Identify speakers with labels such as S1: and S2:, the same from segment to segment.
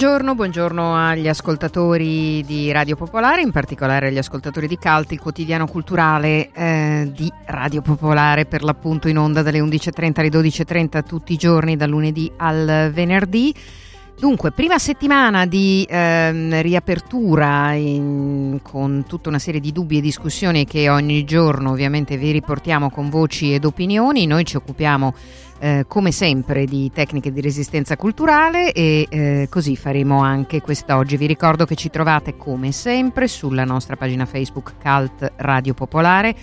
S1: Buongiorno, buongiorno agli ascoltatori di Radio Popolare, in particolare agli ascoltatori di Calt, il quotidiano culturale eh, di Radio Popolare, per l'appunto in onda dalle 11.30 alle 12.30 tutti i giorni, dal lunedì al venerdì. Dunque, prima settimana di eh, riapertura in, con tutta una serie di dubbi e discussioni che ogni giorno ovviamente vi riportiamo con voci ed opinioni. Noi ci occupiamo eh, come sempre di tecniche di resistenza culturale e eh, così faremo anche quest'oggi. Vi ricordo che ci trovate come sempre sulla nostra pagina Facebook Cult Radio Popolare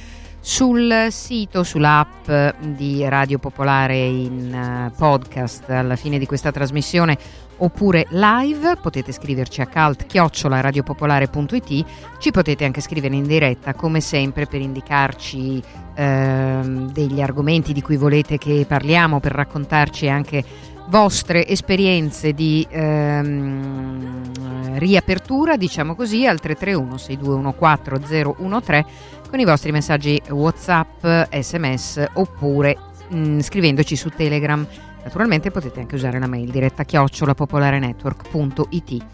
S1: sul sito, sull'app di Radio Popolare in uh, podcast alla fine di questa trasmissione oppure live, potete scriverci a cult-radiopopolare.it, ci potete anche scrivere in diretta come sempre per indicarci eh, degli argomenti di cui volete che parliamo, per raccontarci anche vostre esperienze di ehm, riapertura, diciamo così, al 331 6214 013 con i vostri messaggi WhatsApp, SMS oppure mh, mm, scrivendoci su Telegram. Naturalmente potete anche usare la mail diretta chiocciolapopolarenetwork.it.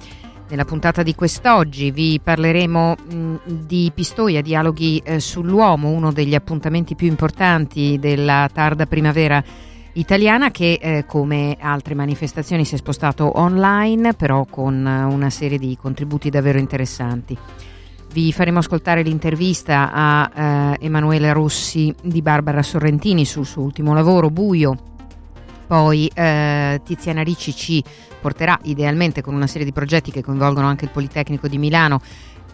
S1: Nella puntata di quest'oggi vi parleremo mh, di Pistoia, dialoghi eh, sull'uomo, uno degli appuntamenti più importanti della tarda primavera italiana che eh, come altre manifestazioni si è spostato online, però con una serie di contributi davvero interessanti. Vi faremo ascoltare l'intervista a eh, Emanuela Rossi di Barbara Sorrentini sul suo ultimo lavoro, Buio, poi eh, Tiziana Ricci ci porterà idealmente con una serie di progetti che coinvolgono anche il Politecnico di Milano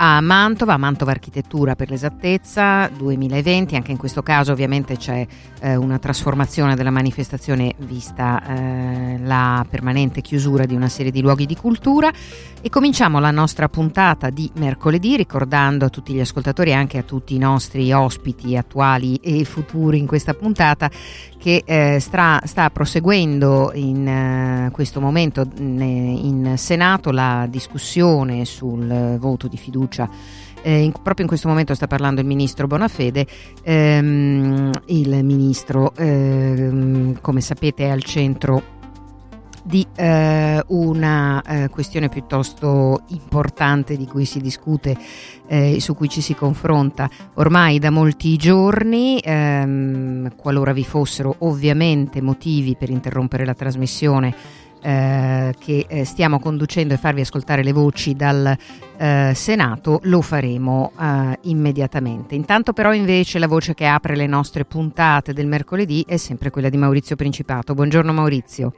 S1: a Mantova, Mantova Architettura per l'esattezza 2020, anche in questo caso ovviamente c'è eh, una trasformazione della manifestazione vista eh, la permanente chiusura di una serie di luoghi di cultura. E cominciamo la nostra puntata di mercoledì ricordando a tutti gli ascoltatori e anche a tutti i nostri ospiti attuali e futuri in questa puntata che eh, sta, sta, proseguendo in uh, questo momento in, in Senato la discussione sul voto di fiducia. Eh, in, proprio in questo momento sta parlando il ministro Bonafede. Ehm, il ministro, ehm, come sapete, è al centro di eh, una eh, questione piuttosto importante di cui si discute e eh, su cui ci si confronta ormai da molti giorni, ehm, qualora vi fossero ovviamente motivi per interrompere la trasmissione eh, che eh, stiamo conducendo e farvi ascoltare le voci dal eh, Senato, lo faremo eh, immediatamente. Intanto però invece la voce che apre le nostre puntate del mercoledì è sempre quella di Maurizio Principato. Buongiorno Maurizio.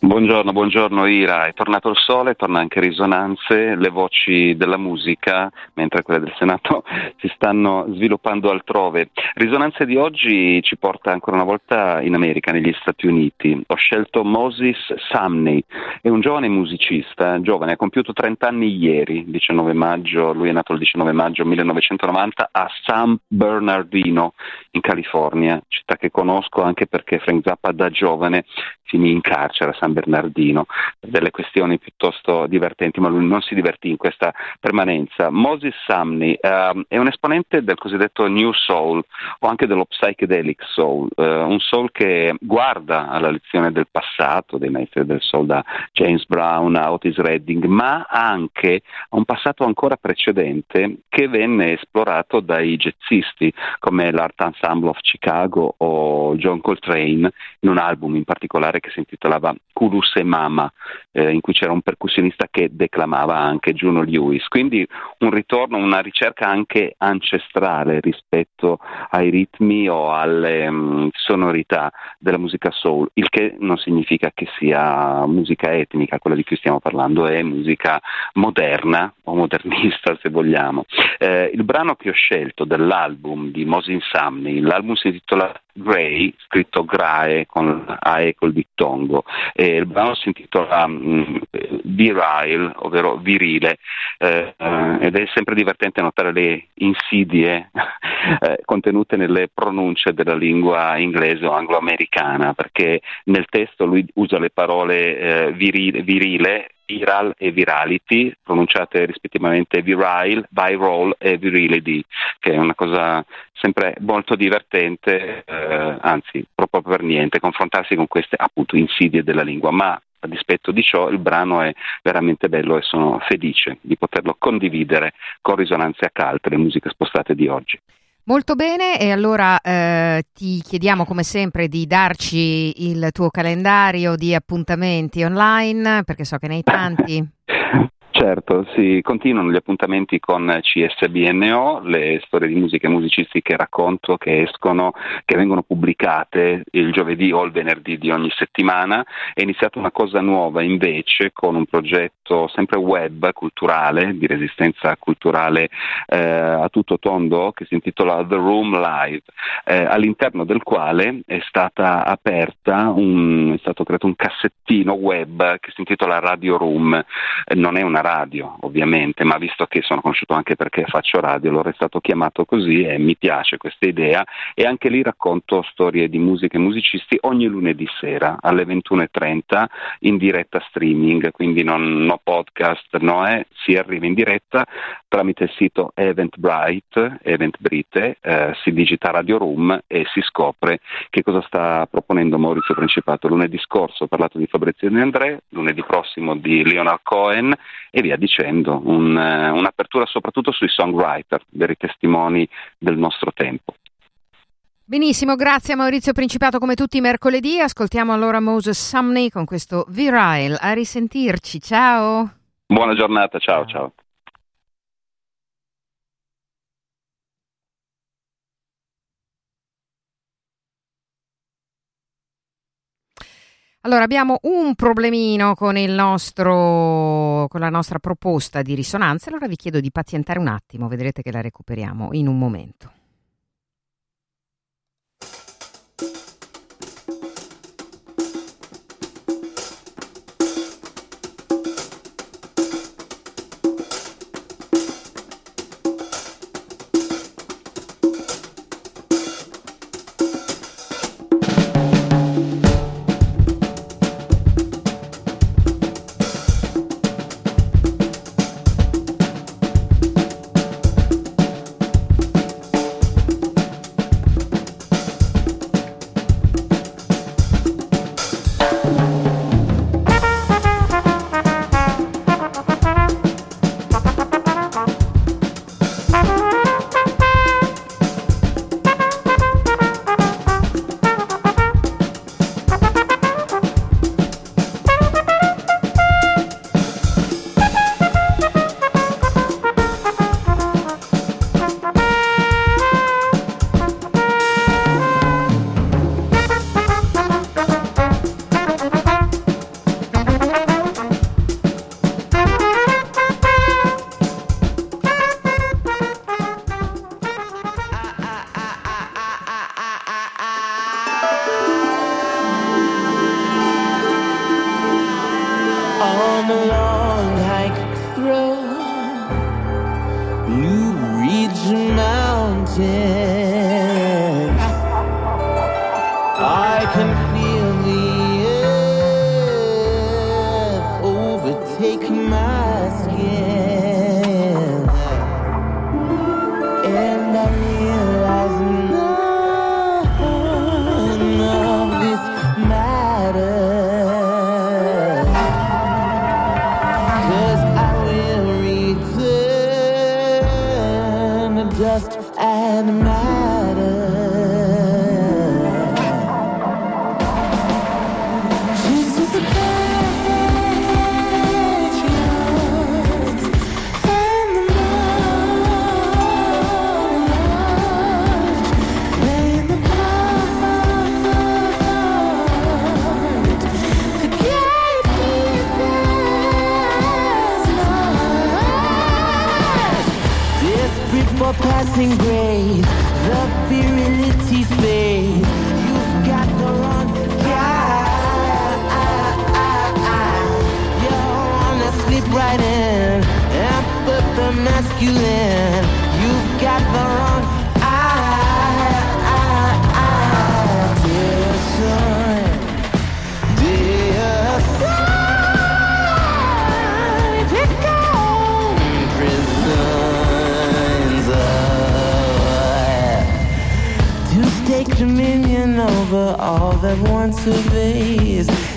S2: Buongiorno, buongiorno Ira, è tornato il sole, torna anche risonanze, le voci della musica, mentre quelle del Senato si stanno sviluppando altrove. Risonanze di oggi ci porta ancora una volta in America, negli Stati Uniti. Ho scelto Moses Sumney, è un giovane musicista, giovane, ha compiuto 30 anni ieri, 19 maggio, lui è nato il 19 maggio 1990 a San Bernardino in California, città che conosco anche perché Frank Zappa da giovane finì in carcere a San San Bernardino, delle questioni piuttosto divertenti, ma lui non si divertì in questa permanenza. Moses Sumney uh, è un esponente del cosiddetto New Soul o anche dello Psychedelic Soul, uh, un soul che guarda alla lezione del passato dei maestri del soul da James Brown a Otis Redding, ma anche a un passato ancora precedente che venne esplorato dai jazzisti come l'Art Ensemble of Chicago o John Coltrane in un album in particolare che si intitolava Kulus e Mama, eh, in cui c'era un percussionista che declamava anche Juno Lewis. Quindi un ritorno, una ricerca anche ancestrale rispetto ai ritmi o alle um, sonorità della musica soul, il che non significa che sia musica etnica, quella di cui stiamo parlando è musica moderna o modernista se vogliamo. Eh, il brano che ho scelto dell'album di Mosin Samni, l'album si intitola Gray, scritto Grae con AE col dittongo, e il brano si intitola um, Virile, ovvero virile, eh, ed è sempre divertente notare le insidie eh, contenute nelle pronunce della lingua inglese o angloamericana, perché nel testo lui usa le parole eh, virile, virile viral e virality, pronunciate rispettivamente virile, viral e virility, che è una cosa sempre molto divertente, eh, anzi proprio per niente, confrontarsi con queste appunto insidie della lingua, ma a dispetto di ciò il brano è veramente bello e sono felice di poterlo condividere con Risonanze a Calte, le musiche spostate di oggi.
S1: Molto bene, e allora eh, ti chiediamo come sempre di darci il tuo calendario di appuntamenti online, perché so che ne hai tanti.
S2: Certo, si continuano gli appuntamenti con CSBNO, le storie di musica e musicisti che racconto, che escono, che vengono pubblicate il giovedì o il venerdì di ogni settimana. È iniziata una cosa nuova invece con un progetto sempre web culturale, di resistenza culturale eh, a tutto tondo, che si intitola The Room Live, eh, all'interno del quale è un, è stato creato un cassettino web che si intitola Radio Room. Eh, non è una radio ovviamente, ma visto che sono conosciuto anche perché faccio radio, l'ho stato chiamato così e mi piace questa idea e anche lì racconto storie di musica e musicisti ogni lunedì sera alle 21.30 in diretta streaming, quindi non, no podcast, no è, si arriva in diretta tramite il sito Eventbrite, Eventbrite, eh, si digita Radio Room e si scopre che cosa sta proponendo Maurizio Principato. Lunedì scorso ho parlato di Fabrizio De André, lunedì prossimo di Leonard Cohen e via dicendo, un, eh, un'apertura soprattutto sui songwriter, veri testimoni del nostro tempo.
S1: Benissimo, grazie a Maurizio Principato come tutti i mercoledì. Ascoltiamo allora Moses Sumney con questo Virile. A risentirci, ciao.
S2: Buona giornata, ciao ciao.
S1: Allora, abbiamo un problemino con, nostro, con la nostra proposta di risonanza, allora vi chiedo di pazientare un attimo, vedrete che la recuperiamo in un momento.
S3: a long hike through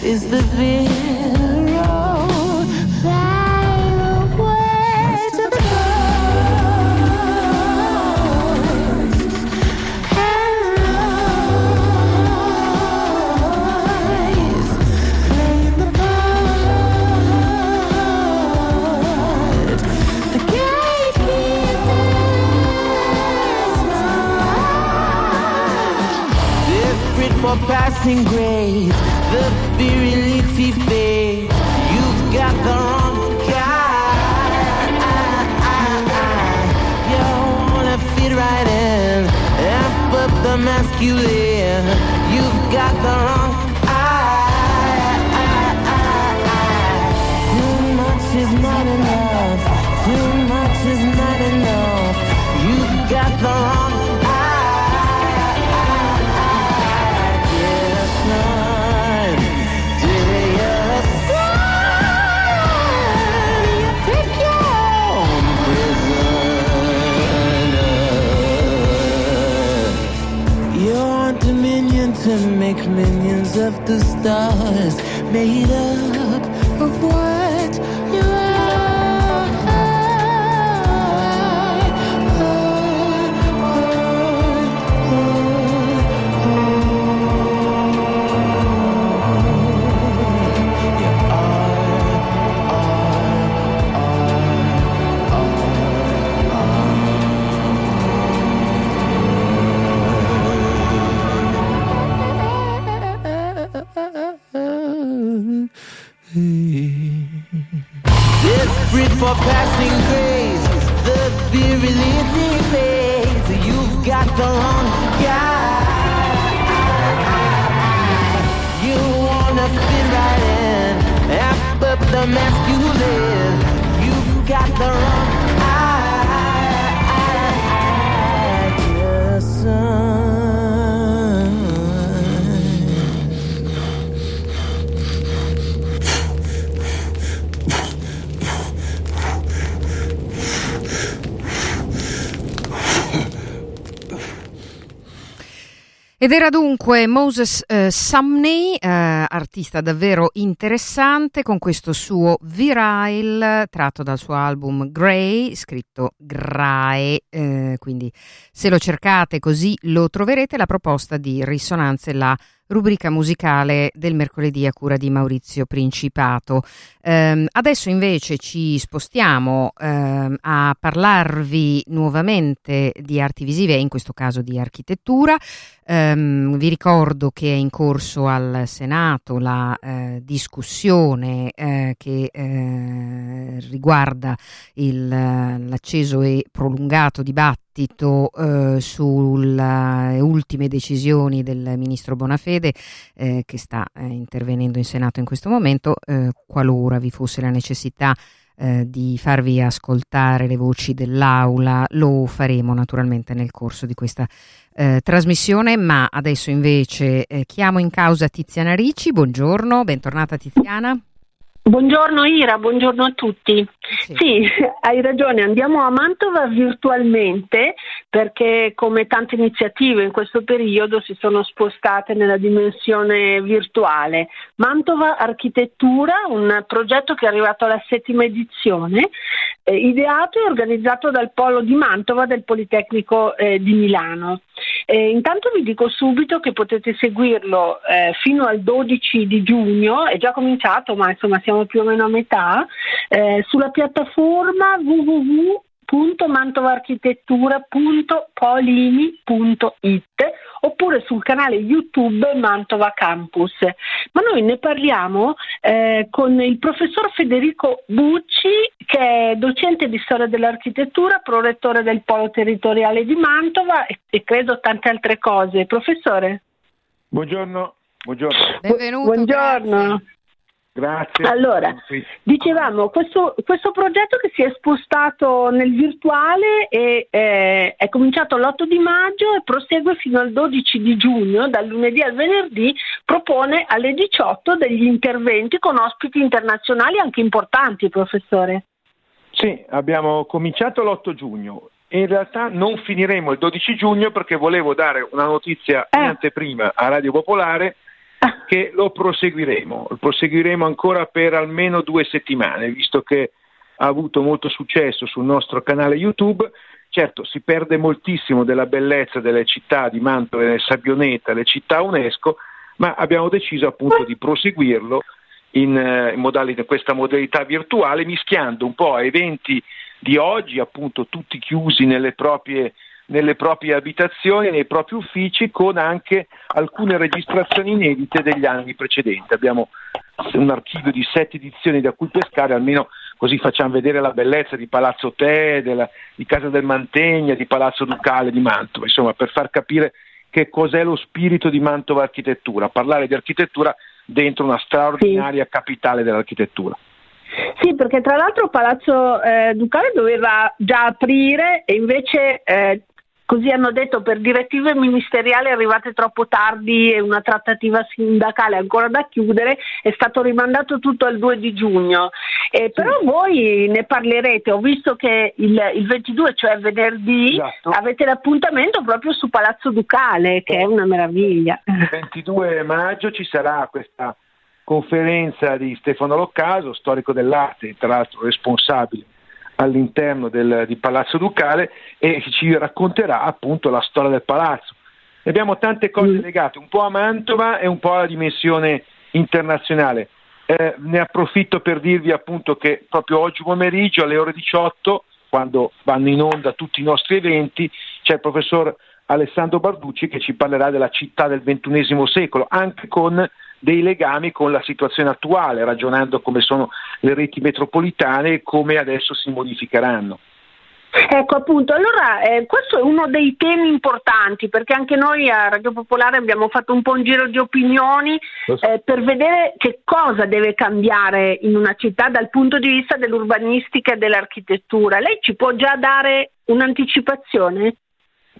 S3: is the virile
S1: Ed era dunque Moses eh, Sumney, eh, artista davvero interessante, con questo suo Virile, tratto dal suo album Grey, scritto Grae, eh, quindi se lo cercate così lo troverete, la proposta di Risonanze la rubrica musicale del mercoledì a cura di Maurizio Principato. Eh, adesso invece ci spostiamo eh, a parlarvi nuovamente di arti visive, in questo caso di architettura. Eh, vi ricordo che è in corso al Senato la eh, discussione eh, che eh, riguarda il, l'acceso e prolungato dibattito dibattito eh, sulle ultime decisioni del ministro Bonafede eh, che sta eh, intervenendo in Senato in questo momento, eh, qualora vi fosse la necessità eh, di farvi ascoltare le voci dell'aula, lo faremo naturalmente nel corso di questa eh, trasmissione, ma adesso invece chiamo in causa Tiziana Ricci, buongiorno, bentornata Tiziana.
S4: Buongiorno Ira, buongiorno a tutti. Sì. hai ragione, andiamo a Mantova virtualmente perché come tante iniziative in questo periodo si sono spostate nella dimensione virtuale. Mantova Architettura, un progetto che è arrivato alla settima edizione, eh, ideato e organizzato dal Polo di Mantova del Politecnico eh, di Milano. Eh, intanto vi dico subito che potete seguirlo eh, fino al 12 di giugno, è già cominciato ma insomma siamo più o meno a metà, eh, sulla piattaforma www www.mantovaarchitettura.polini.it oppure sul canale YouTube Mantova Campus. Ma noi ne parliamo eh, con il professor Federico Bucci, che è docente di storia dell'architettura, prorettore del Polo Territoriale di Mantova e, e credo tante altre cose. Professore?
S5: Buongiorno. Buongiorno.
S1: Benvenuto.
S4: Buongiorno.
S5: Grazie. Grazie.
S4: Allora, dicevamo, questo, questo, progetto che si è spostato nel virtuale e, eh, è cominciato l'8 di maggio e prosegue fino al 12 di giugno, dal lunedì al venerdì, propone alle 18 degli interventi con ospiti internazionali anche importanti, professore.
S5: Sì, abbiamo cominciato l'8 giugno. In realtà non finiremo il 12 giugno perché volevo dare una notizia eh. in anteprima a Radio Popolare che lo proseguiremo, lo proseguiremo ancora per almeno due settimane, visto che ha avuto molto successo sul nostro canale YouTube. Certo, si perde moltissimo della bellezza delle città di Mantova e Sabioneta, le città UNESCO, ma abbiamo deciso appunto di proseguirlo in, eh, in modalità, questa modalità virtuale, mischiando un po' eventi di oggi, appunto tutti chiusi nelle proprie nelle proprie abitazioni, nei propri uffici, con anche alcune registrazioni inedite degli anni precedenti. Abbiamo un archivio di sette edizioni da cui pescare, almeno così facciamo vedere la bellezza di Palazzo Te, della, di Casa del Mantegna, di Palazzo Ducale di Mantova, insomma per far capire che cos'è lo spirito di Mantova Architettura, parlare di architettura dentro una straordinaria sì. capitale dell'architettura.
S4: Sì, perché tra l'altro Palazzo eh, Ducale doveva già aprire e invece eh, Così hanno detto per direttive ministeriali arrivate troppo tardi e una trattativa sindacale ancora da chiudere, è stato rimandato tutto al 2 di giugno. Eh, però voi ne parlerete, ho visto che il, il 22, cioè venerdì, esatto. avete l'appuntamento proprio su Palazzo Ducale, che è una meraviglia.
S5: Il 22 maggio ci sarà questa conferenza di Stefano Loccaso, storico dell'arte, tra l'altro responsabile all'interno del, di Palazzo Ducale e ci racconterà appunto la storia del palazzo. abbiamo tante cose mm. legate, un po' a Mantova e un po' alla dimensione internazionale. Eh, ne approfitto per dirvi appunto che proprio oggi pomeriggio alle ore 18, quando vanno in onda tutti i nostri eventi, c'è il professor Alessandro Barducci che ci parlerà della città del XXI secolo, anche con dei legami con la situazione attuale, ragionando come sono le reti metropolitane e come adesso si modificheranno.
S4: Ecco appunto, allora eh, questo è uno dei temi importanti perché anche noi a Radio Popolare abbiamo fatto un po' un giro di opinioni eh, per vedere che cosa deve cambiare in una città dal punto di vista dell'urbanistica e dell'architettura. Lei ci può già dare un'anticipazione?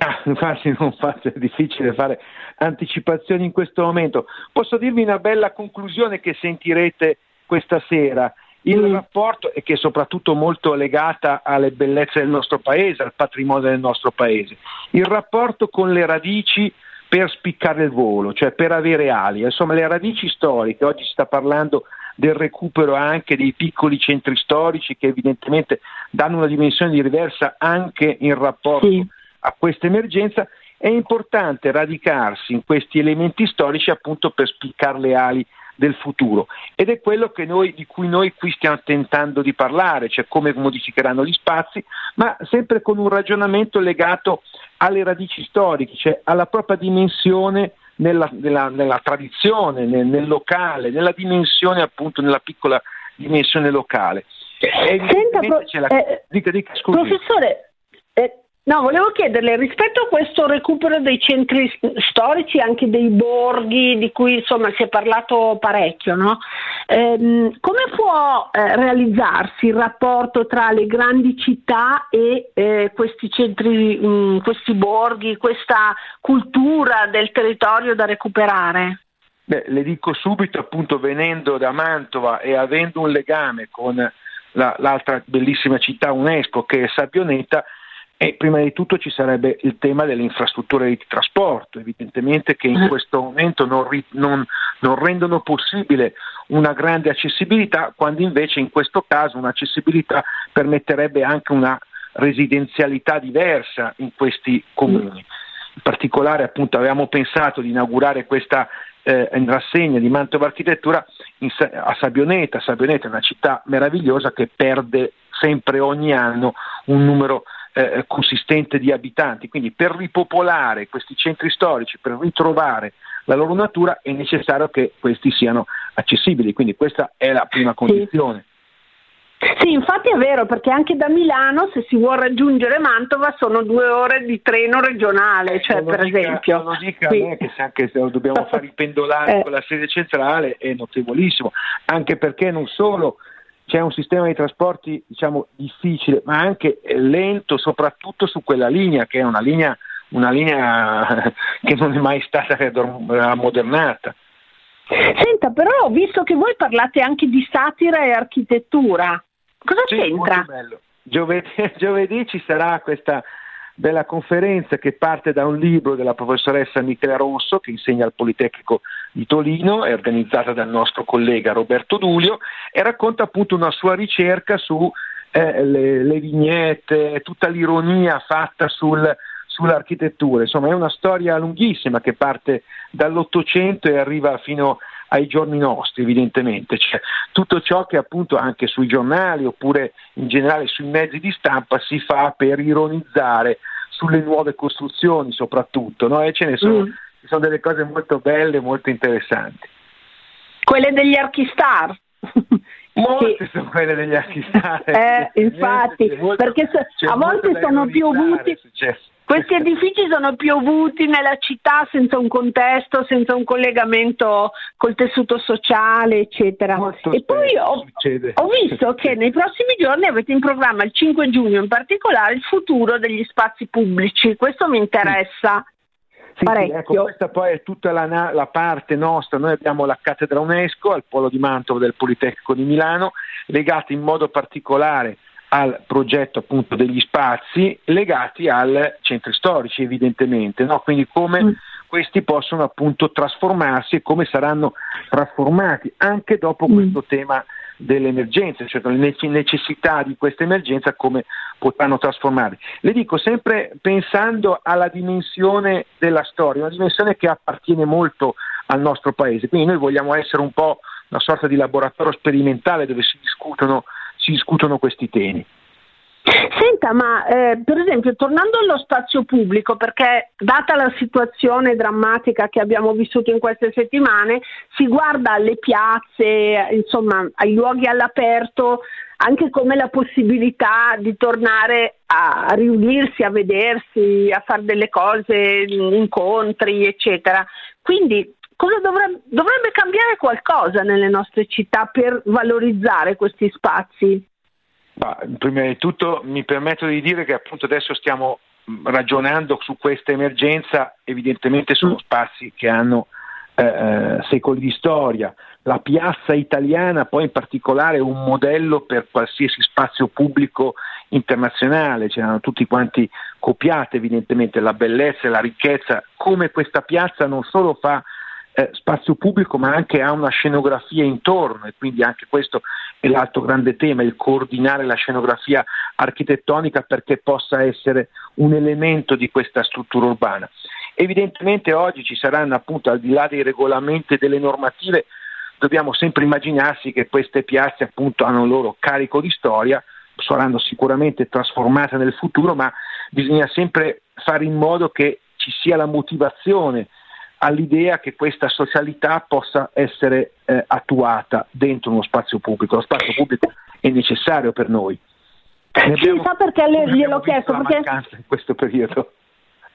S5: Ah, infatti non facile, è difficile fare anticipazioni in questo momento. Posso dirvi una bella conclusione che sentirete questa sera. Il mm. rapporto, e che è soprattutto molto legata alle bellezze del nostro paese, al patrimonio del nostro paese, il rapporto con le radici per spiccare il volo, cioè per avere ali. Insomma, le radici storiche, oggi si sta parlando del recupero anche dei piccoli centri storici che evidentemente danno una dimensione diversa anche in rapporto sì. A questa emergenza, è importante radicarsi in questi elementi storici appunto per spiccare le ali del futuro ed è quello noi, di cui noi qui stiamo tentando di parlare, cioè come modificheranno gli spazi, ma sempre con un ragionamento legato alle radici storiche, cioè alla propria dimensione nella, nella, nella tradizione, nel, nel, locale, nella dimensione appunto, nella piccola dimensione locale.
S4: Senta, pro- la... eh, dica, dica, professore, eh, No, volevo chiederle, rispetto a questo recupero dei centri storici, anche dei borghi di cui insomma si è parlato parecchio, no? ehm, come può eh, realizzarsi il rapporto tra le grandi città e eh, questi centri, mh, mm, questi borghi, questa cultura del territorio da recuperare?
S5: Beh, le dico subito, appunto, venendo da Mantova e avendo un legame con la, l'altra bellissima città UNESCO che è Sabioneta, e prima di tutto ci sarebbe il tema delle infrastrutture di trasporto, evidentemente che in eh. questo momento non, non, non, rendono possibile una grande accessibilità, quando invece in questo caso un'accessibilità permetterebbe anche una residenzialità diversa in questi comuni. In particolare appunto avevamo pensato di inaugurare questa eh, rassegna di Mantova Architettura in, a Sabioneta. Sabioneta è una città meravigliosa che perde sempre ogni anno un numero eh, consistente di abitanti, quindi per ripopolare questi centri storici, per ritrovare la loro natura è necessario che questi siano accessibili, quindi questa è la prima condizione.
S4: Sì. infatti è vero, perché anche da Milano se si vuole raggiungere Mantova sono due ore di treno regionale, cioè per
S5: dica,
S4: esempio.
S5: Lo dica a me che se anche se dobbiamo fare i pendolari eh. con la sede centrale è notevolissimo, anche perché non solo c'è un sistema di trasporti diciamo, difficile, ma anche lento, soprattutto su quella linea, che è una linea, una linea che non è mai stata ammodernata.
S4: Senta, però visto che voi parlate anche di satira e architettura. Cosa
S5: sì,
S4: c'entra?
S5: Giovedì, giovedì ci sarà questa della conferenza che parte da un libro della professoressa Michela Rosso che insegna al Politecnico di Torino, è organizzata dal nostro collega Roberto Dulio e racconta appunto una sua ricerca su eh, le, le, vignette, tutta l'ironia fatta sul, sull'architettura. Insomma è una storia lunghissima che parte dall'Ottocento e arriva fino ai giorni nostri evidentemente, cioè, tutto ciò che appunto anche sui giornali oppure in generale sui mezzi di stampa si fa per ironizzare sulle nuove costruzioni soprattutto, no? e ce ne sono, mm. Sono delle cose molto belle, molto interessanti.
S4: Quelle degli archistar.
S5: Molte sì. sono quelle degli archistar.
S4: Eh, infatti, molto, perché a volte sono piovuti. Questi edifici sono piovuti nella città senza un contesto, senza un collegamento col tessuto sociale, eccetera.
S5: Molto
S4: e poi ho, ho, visto che nei prossimi giorni avete in programma il 5 giugno in particolare il futuro degli spazi pubblici. Questo mi interessa.
S5: Sì, sì, ecco, questa poi è tutta la, la, parte nostra. Noi abbiamo la cattedra UNESCO al Polo di Mantova del Politecnico di Milano, legata in modo particolare al progetto appunto degli spazi legati ai centri storici evidentemente, no? quindi come mm. questi possono appunto trasformarsi e come saranno trasformati anche dopo mm. questo tema dell'emergenza, cioè le necessità di questa emergenza come potranno trasformarli. Le dico sempre pensando alla dimensione della storia, una dimensione che appartiene molto al nostro paese, quindi noi vogliamo essere un po' una sorta di laboratorio sperimentale dove si discutono si discutono questi temi.
S4: Senta, ma eh, per esempio tornando allo spazio pubblico, perché data la situazione drammatica che abbiamo vissuto in queste settimane, si guarda alle piazze, insomma ai luoghi all'aperto, anche come la possibilità di tornare a riunirsi, a vedersi, a fare delle cose, incontri, eccetera. Quindi dovrebbe, dovrebbe cambiare qualcosa nelle nostre città per valorizzare questi spazi?
S5: Ma, prima di tutto mi permetto di dire che appunto adesso stiamo ragionando su questa emergenza, evidentemente sono mm. spazi che hanno eh, eh, secoli di storia. La piazza italiana poi in particolare è un modello per qualsiasi spazio pubblico internazionale, c'erano tutti quanti copiate evidentemente la bellezza e la ricchezza, come questa piazza non solo fa eh, spazio pubblico ma anche ha una scenografia intorno e quindi anche questo è l'altro grande tema, il coordinare la scenografia architettonica perché possa essere un elemento di questa struttura urbana. Evidentemente oggi ci saranno appunto al di là dei regolamenti e delle normative, dobbiamo sempre immaginarsi che queste piazze appunto hanno il loro carico di storia, saranno sicuramente trasformate nel futuro, ma bisogna sempre fare in modo che ci sia la motivazione all'idea che questa socialità possa essere eh, attuata dentro uno spazio pubblico. Lo spazio pubblico è necessario per noi.
S4: Ne sì, sa perché le, gliel'ho chiesto?
S5: Perché... in questo periodo.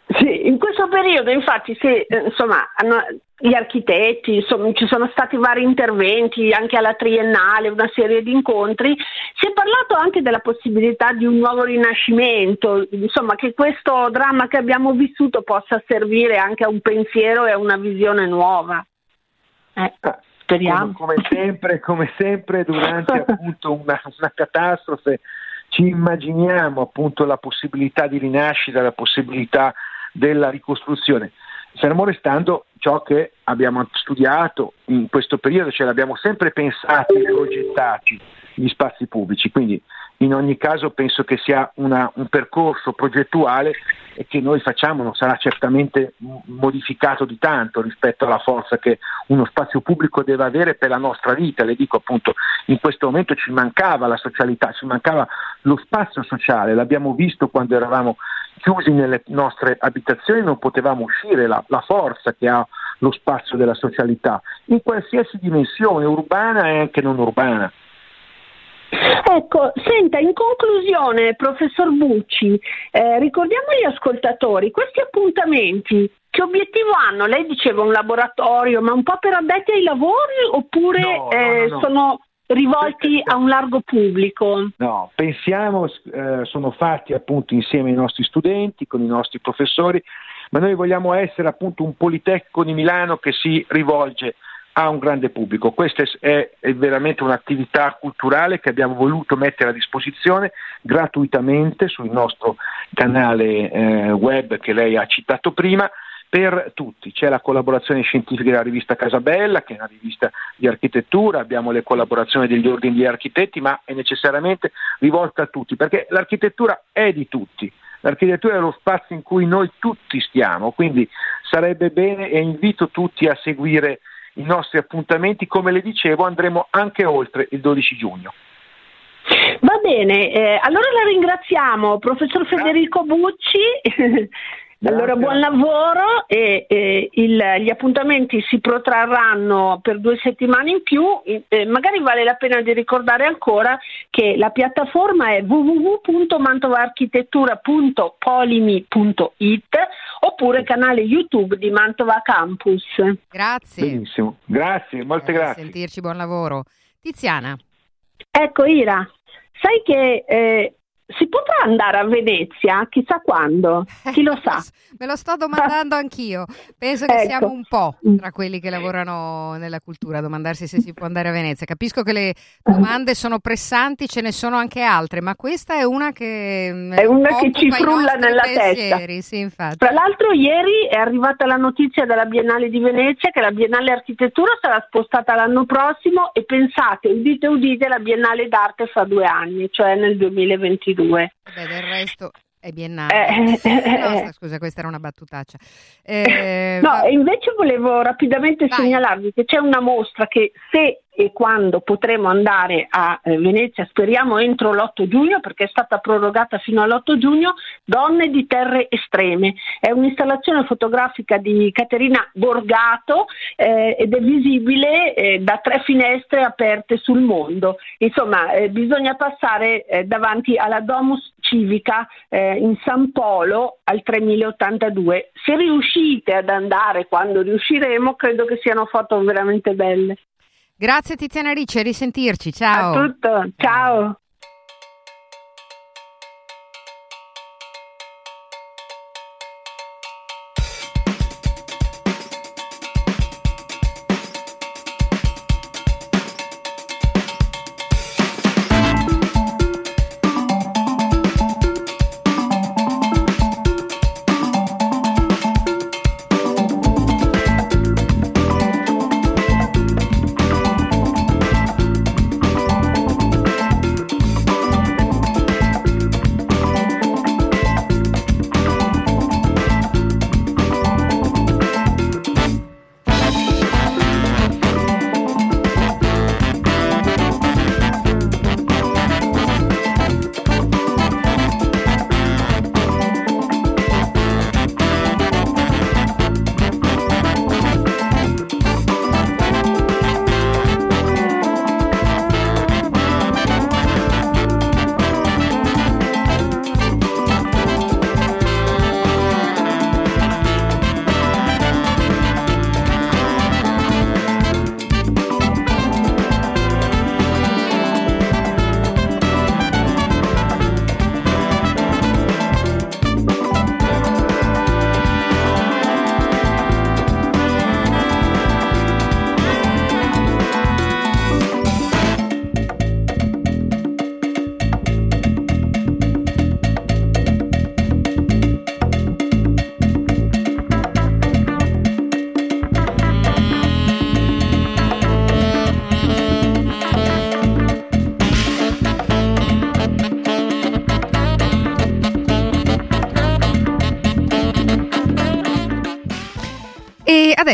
S4: Sì, in questo periodo infatti sì, eh, insomma, hanno, gli architetti, insomma, ci sono stati vari interventi anche alla triennale, una serie di incontri, si è parlato anche della possibilità di un nuovo rinascimento, insomma che questo dramma che abbiamo vissuto possa servire anche a un pensiero e a una visione nuova.
S5: Eh. Ah,
S4: Speriamo.
S5: Come, come sempre, come sempre durante appunto una, una catastrofe ci immaginiamo appunto la possibilità di rinascita, la possibilità della ricostruzione. Fermo restando ciò che abbiamo studiato in questo periodo, cioè l'abbiamo sempre pensato e progettati gli spazi pubblici, quindi in ogni caso penso che sia una, un percorso progettuale che noi facciamo non sarà certamente modificato di tanto rispetto alla forza che uno spazio pubblico deve avere per la nostra vita. Le dico appunto, in questo momento ci mancava la socialità, ci mancava lo spazio sociale, l'abbiamo visto quando eravamo chiusi nelle nostre abitazioni, non potevamo uscire, la, la forza che ha lo spazio della socialità, in qualsiasi dimensione, urbana e anche non urbana.
S4: Ecco, senta, in conclusione, professor Bucci, eh, ricordiamo agli ascoltatori, questi appuntamenti che obiettivo hanno? Lei diceva un laboratorio, ma un po' per addetti ai lavori oppure no, eh, no, no, sono rivolti a un largo pubblico?
S5: No, pensiamo, eh, sono fatti appunto insieme ai nostri studenti, con i nostri professori, ma noi vogliamo essere appunto un Politecnico di Milano che si rivolge a un grande pubblico. Questa è, veramente un'attività culturale che abbiamo voluto mettere a disposizione gratuitamente sul nostro canale eh, web che lei ha citato prima per tutti. C'è la collaborazione scientifica della rivista Casabella, che è una rivista di architettura, abbiamo le collaborazioni degli ordini di architetti, ma è necessariamente rivolta a tutti, perché l'architettura è di tutti. L'architettura è lo spazio in cui noi tutti stiamo, quindi sarebbe bene e invito tutti a seguire i nostri appuntamenti, come le dicevo andremo anche oltre il 12 giugno.
S4: Va bene, eh, allora la ringraziamo, professor Federico Bucci. Allora buon lavoro e, e il, gli appuntamenti si protrarranno per due settimane in più, eh, magari vale la pena di ricordare ancora che la piattaforma è www.mantovaarchitettura.polimi.it oppure canale YouTube di Mantova Campus.
S1: Grazie.
S5: Benissimo, grazie, molte eh, grazie.
S1: Sentirci, buon lavoro. Tiziana.
S4: Ecco Ira, sai che eh, si potrà andare a Venezia? Chissà quando, chi lo sa.
S1: Me lo sto domandando anch'io. Penso che ecco. siamo un po' tra quelli che lavorano nella cultura a domandarsi se si può andare a Venezia. Capisco che le domande sono pressanti, ce ne sono anche altre, ma questa è una che
S4: mm, è una che ci frulla nella
S1: pensieri.
S4: testa.
S1: Sì.
S4: Tra l'altro ieri è arrivata la notizia della Biennale di Venezia che la Biennale Architettura sarà spostata l'anno prossimo e pensate, udite udite, la Biennale d'arte fra due anni, cioè nel 2022. 2022.
S1: Beh, del resto è biennale. Eh, no, scusa, questa era una battutaccia.
S4: Eh, no, ma... invece volevo rapidamente Vai. segnalarvi che c'è una mostra che se e quando potremo andare a eh, Venezia, speriamo entro l'8 giugno perché è stata prorogata fino all'8 giugno, Donne di terre estreme. È un'installazione fotografica di Caterina Borgato eh, ed è visibile eh, da tre finestre aperte sul mondo. Insomma, eh, bisogna passare eh, davanti alla Domus Civica eh, in San Polo al 3082. Se riuscite ad andare quando riusciremo, credo che siano foto veramente belle.
S1: Grazie Tiziana Ricci, risentirci, ciao.
S4: A tutto, ciao.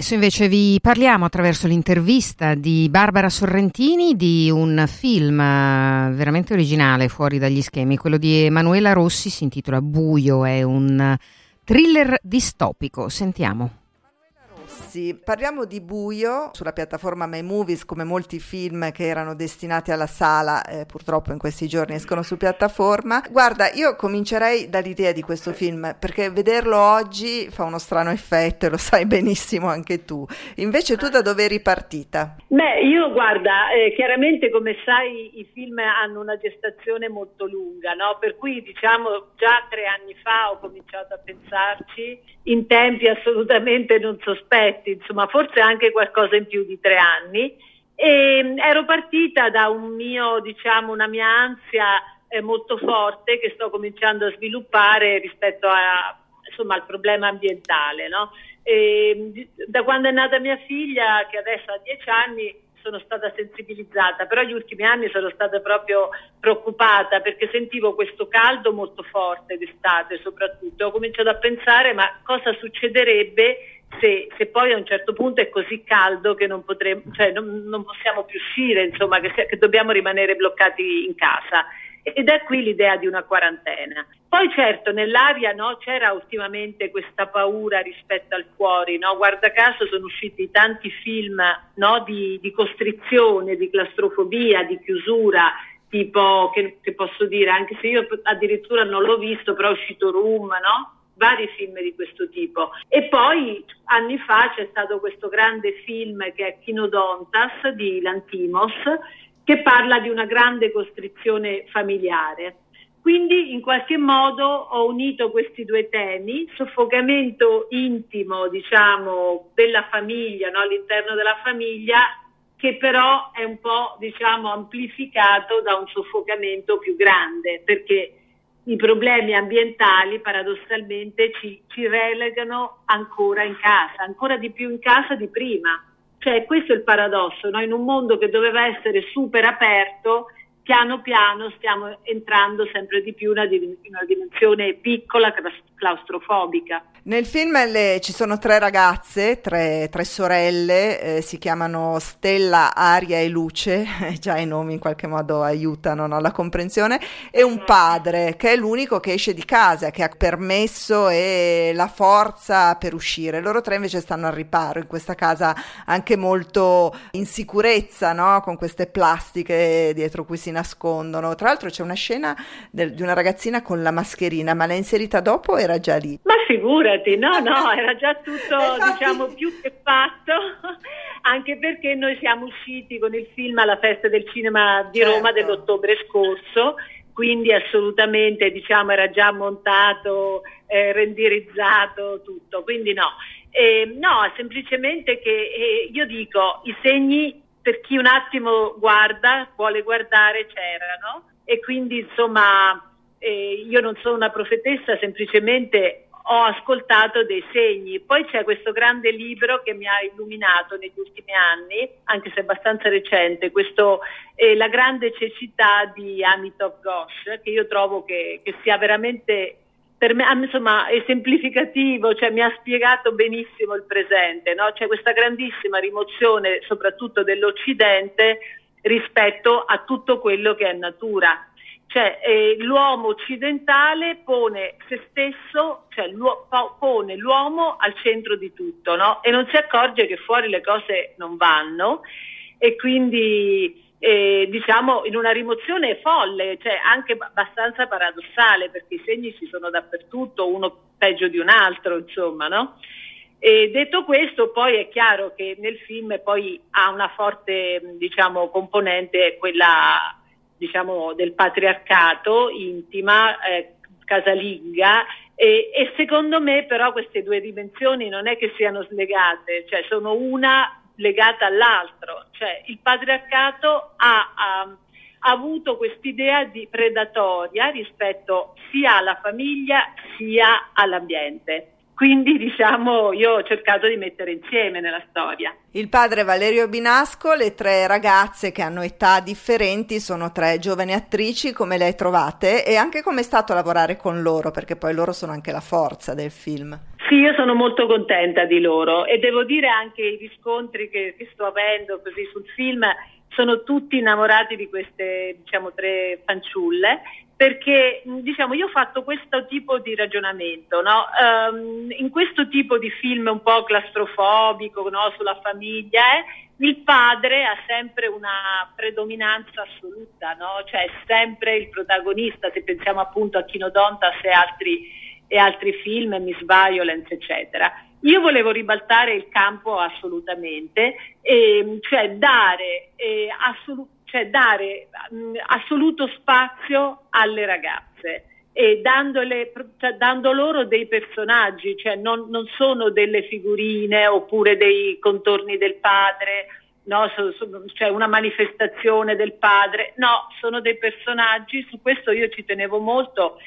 S1: Adesso invece vi parliamo attraverso l'intervista di Barbara Sorrentini di un film eh, veramente originale fuori dagli schemi, quello di Emanuela Rossi, si intitola Buio, è un thriller distopico. Sentiamo.
S6: Rossi, parliamo di Buio sulla piattaforma My Movies come molti film che erano destinati alla sala, eh, purtroppo in questi giorni escono su piattaforma. Guarda, io comincerei dall'idea di questo film perché vederlo oggi fa uno strano effetto e lo sai benissimo anche tu. Invece tu da dove eri partita?
S7: Beh, io guarda, eh, chiaramente come sai i film hanno una gestazione molto lunga, no? per cui diciamo già tre anni fa ho cominciato a pensarci in tempi assolutamente non sospetti progetti, insomma forse anche qualcosa in più di tre anni. E mm, ero partita da un mio, diciamo, una mia ansia eh, molto forte che sto cominciando a sviluppare rispetto a, insomma, al problema ambientale. No? E, mm, da quando è nata mia figlia, che adesso ha dieci anni, sono stata sensibilizzata, però gli ultimi anni sono stata proprio preoccupata perché sentivo questo caldo molto forte d'estate soprattutto. Ho cominciato a pensare ma cosa succederebbe se, se, poi a un certo punto è così caldo che non, potremo, cioè non, non possiamo più uscire, insomma, che, che, dobbiamo rimanere bloccati in casa. Ed è qui l'idea di una quarantena. Poi certo nell'aria no, c'era ultimamente questa paura rispetto al fuori, no? guarda caso sono usciti tanti film no, di, di, costrizione, di claustrofobia, di chiusura, tipo che, che, posso dire, anche se io addirittura non l'ho visto, però è uscito Room, no? Vari film di questo tipo. E poi anni fa c'è stato questo grande film che è Kinodontas di Lantimos, che parla di una grande costrizione familiare. Quindi in qualche modo ho unito questi due temi, soffocamento intimo, diciamo, della famiglia, no? all'interno della famiglia, che però è un po', diciamo, amplificato da un soffocamento più grande, perché i problemi ambientali paradossalmente ci, ci, relegano ancora in casa, ancora di più in casa di prima. Cioè questo è il paradosso, no? in un mondo che doveva essere super aperto piano piano stiamo entrando sempre di più in una, dimensione piccola, claustrofobica.
S6: Nel film le, ci sono tre ragazze, tre, tre sorelle, eh, si chiamano Stella, Aria e Luce, già i nomi in qualche modo aiutano no, la comprensione, e un padre che è l'unico che esce di casa, che ha permesso e la forza per uscire. Loro tre invece stanno al riparo in questa casa anche molto in sicurezza, no? con queste plastiche dietro cui si nascondono. Tra l'altro c'è una scena del, di una ragazzina con la mascherina, ma l'ha inserita dopo o era già lì?
S7: Ma figurati, no, no, era già tutto diciamo più che fatto, anche perché noi siamo usciti con il film alla festa del cinema di certo. Roma dell'ottobre scorso quindi assolutamente diciamo era già montato, eh, renderizzato tutto, quindi no. Eh, no, semplicemente che eh, io dico i segni per chi un attimo guarda, vuole guardare, c'erano e quindi insomma eh, io non sono una profetessa, semplicemente ho ascoltato dei segni. Poi c'è questo grande libro che mi ha illuminato negli ultimi anni, anche se abbastanza recente, questo eh, La grande cecità di Amitov Ghosh, che io trovo che, che sia veramente per me insomma, è semplificativo, cioè mi ha spiegato benissimo il presente, no? c'è questa grandissima rimozione soprattutto dell'Occidente rispetto a tutto quello che è natura. Cioè, eh, l'uomo occidentale pone se stesso, cioè l'uo- pone l'uomo al centro di tutto no? e non si accorge che fuori le cose non vanno e quindi eh, diciamo in una rimozione folle, cioè anche abbastanza paradossale perché i segni ci sono dappertutto, uno peggio di un altro, insomma, no? E detto questo, poi è chiaro che nel film poi ha una forte diciamo, componente quella diciamo, del patriarcato intima, eh, casalinga e, e secondo me però queste due dimensioni non è che siano slegate, cioè sono una legata all'altro, cioè il patriarcato ha, ha, ha avuto quest'idea di predatoria rispetto sia alla famiglia sia all'ambiente. Quindi diciamo io ho cercato di mettere insieme nella storia.
S6: Il padre Valerio Binasco, le tre ragazze che hanno età differenti sono tre giovani attrici, come le hai trovate e anche come è stato lavorare con loro, perché poi loro sono anche la forza del film.
S7: Sì, io sono molto contenta di loro e devo dire anche i riscontri che, che sto avendo così sul film sono tutti innamorati di queste diciamo, tre fanciulle perché diciamo, io ho fatto questo tipo di ragionamento, no? um, in questo tipo di film un po' clastrofobico no? sulla famiglia, eh, il padre ha sempre una predominanza assoluta, no? cioè è sempre il protagonista, se pensiamo appunto a Kinodontas e altri, e altri film, Miss Violence, eccetera. Io volevo ribaltare il campo assolutamente, eh, cioè dare, eh, assolu- cioè dare mh, assoluto spazio alle ragazze. E dandole, cioè, dando loro dei personaggi, cioè non, non, sono delle figurine oppure dei contorni del padre, no, so, so, cioè una manifestazione del padre, no, sono dei personaggi, su questo io ci tenevo molto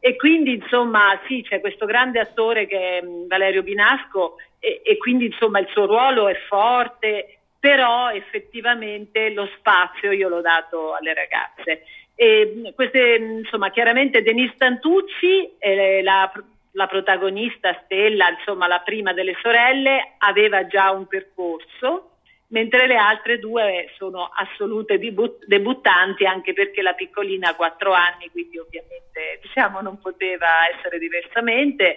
S7: e quindi insomma sì, c'è questo grande attore che è mm, Valerio Binasco e, e quindi insomma il suo ruolo è forte, però effettivamente lo spazio io l'ho dato alle ragazze. E queste, mm, insomma, chiaramente Denise Tantucci, eh, la, la, protagonista Stella, insomma la prima delle sorelle, aveva già un percorso mentre le altre due sono assolute debuttanti anche perché la piccolina ha quattro anni, quindi ovviamente diciamo, non poteva essere diversamente.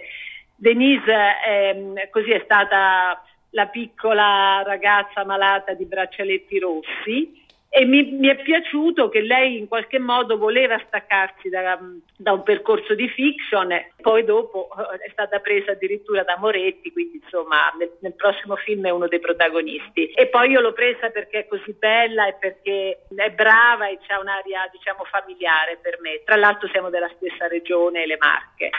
S7: Denise eh, così è stata la piccola ragazza malata di braccialetti rossi e mi, mi, è piaciuto che lei in qualche modo voleva staccarsi da, da, un percorso di fiction, poi dopo eh, è stata presa addirittura da Moretti, quindi insomma nel, nel, prossimo film è uno dei protagonisti. E poi io l'ho presa perché è così bella e perché è brava e ha un'aria diciamo familiare per me. Tra l'altro siamo della stessa regione, le Marche.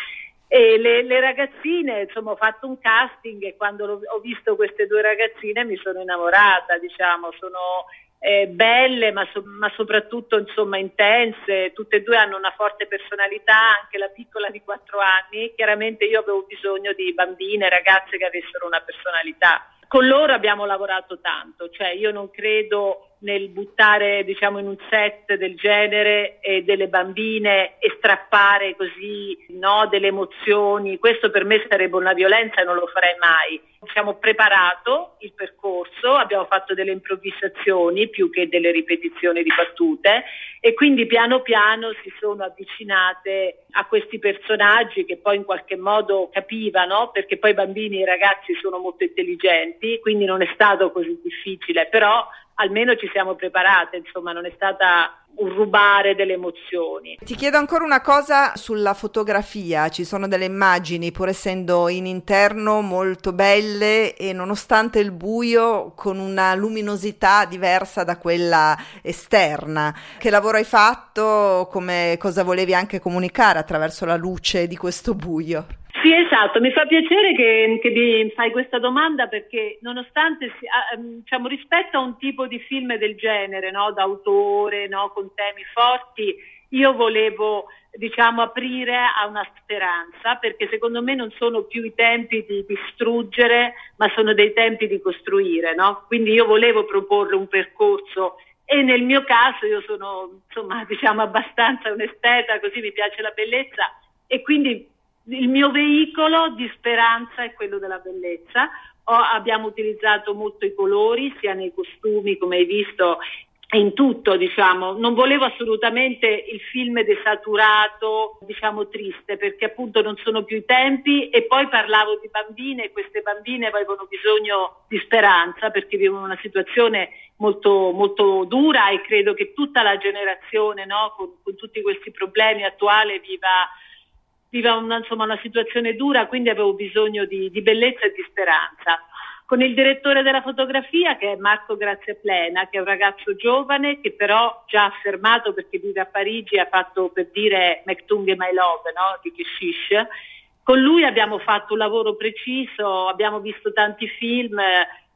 S7: E le, le, ragazzine, insomma, ho fatto un casting e quando ho visto queste due ragazzine mi sono innamorata, diciamo, sono eh, belle ma, so- ma, soprattutto insomma intense, tutte e due hanno una forte personalità, anche la piccola di 4 anni, chiaramente io avevo bisogno di bambine, ragazze che avessero una personalità. Con loro abbiamo lavorato tanto, cioè io non credo nel buttare diciamo, in un set del genere e delle bambine e strappare così no, delle emozioni, questo per me sarebbe una violenza e non lo farei mai. Abbiamo preparato il percorso, abbiamo fatto delle improvvisazioni più che delle ripetizioni di battute e quindi piano piano si sono avvicinate a questi personaggi che poi in qualche modo capivano, perché poi i bambini e i ragazzi sono molto intelligenti, quindi non è stato così difficile, però almeno ci siamo preparate, insomma non è stata un rubare delle emozioni.
S6: Ti chiedo ancora una cosa sulla fotografia, ci sono delle immagini pur essendo in interno molto belle e nonostante il buio con una luminosità diversa da quella esterna. Che lavoro hai fatto? Come cosa volevi anche comunicare attraverso la luce di questo buio?
S7: Sì, esatto, mi fa piacere che, che mi fai questa domanda perché nonostante ehm, diciamo, rispetto a un tipo di film del genere, no, d'autore, no, con temi forti, io volevo diciamo, aprire a una speranza perché secondo me non sono più i tempi di distruggere ma sono dei tempi di costruire. No? Quindi io volevo proporre un percorso e nel mio caso io sono insomma, diciamo, abbastanza un'esteta, così mi piace la bellezza e quindi il mio veicolo di speranza è quello della bellezza. Ho, abbiamo utilizzato molto i colori, sia nei costumi, come hai visto, in tutto, diciamo. Non volevo assolutamente il film desaturato, diciamo triste, perché appunto non sono più i tempi e poi parlavo di bambine e queste bambine avevano bisogno di speranza perché vivono una situazione molto, molto dura e credo che tutta la generazione, no, con, con tutti questi problemi attuali, viva viva una, insomma, una situazione dura, quindi avevo bisogno di, di, bellezza e di speranza. Con il direttore della fotografia, che è Marco Graziaplena, che è un ragazzo giovane, che però già affermato perché vive a Parigi, ha fatto per dire Mektung e My Love no? di Keshish. Con lui abbiamo fatto un lavoro preciso, abbiamo visto tanti film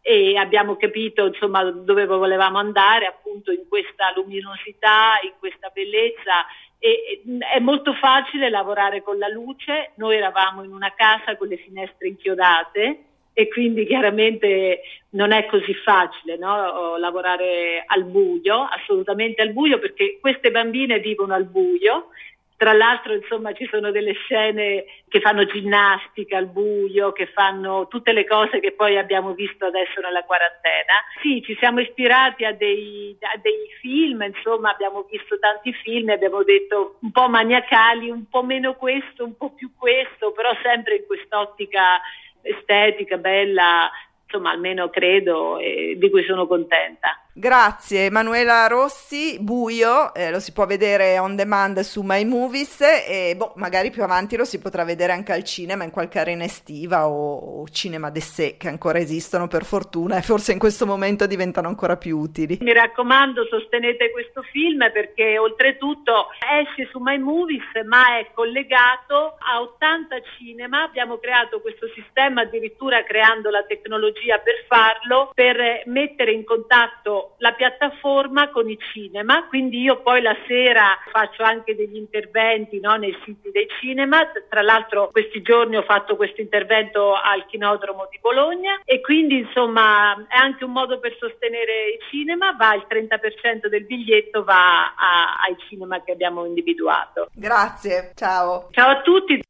S7: e abbiamo capito insomma, dove volevamo andare, appunto in questa luminosità, in questa bellezza e, è molto facile lavorare con la luce, noi eravamo in una casa con le finestre inchiodate e quindi chiaramente non è così facile no? lavorare al buio, assolutamente al buio perché queste bambine vivono al buio tra l'altro, insomma, ci sono delle scene che fanno ginnastica al buio, che fanno tutte le cose che poi abbiamo visto adesso nella quarantena. Sì, ci siamo ispirati a dei, a dei film, insomma, abbiamo visto tanti film e abbiamo detto un po' maniacali, un po' meno questo, un po' più questo, però sempre in quest'ottica estetica, bella, insomma, almeno credo e di cui sono contenta.
S6: Grazie Emanuela Rossi, Buio, eh, lo si può vedere on demand su My Movies e boh, magari più avanti lo si potrà vedere anche al cinema in qualche arena estiva o, o cinema d'essè che ancora esistono per fortuna e forse in questo momento diventano ancora più utili.
S7: Mi raccomando sostenete questo film perché oltretutto esce su My Movies ma è collegato a 80 cinema, abbiamo creato questo sistema addirittura creando la tecnologia per farlo, per mettere in contatto la piattaforma con i cinema, quindi io poi la sera faccio anche degli interventi no, nei siti dei cinema, tra l'altro questi giorni ho fatto questo intervento al Chinodromo di Bologna e quindi insomma è anche un modo per sostenere il cinema, va il 30% del biglietto va a, ai cinema che abbiamo individuato.
S6: Grazie, ciao.
S7: Ciao a tutti.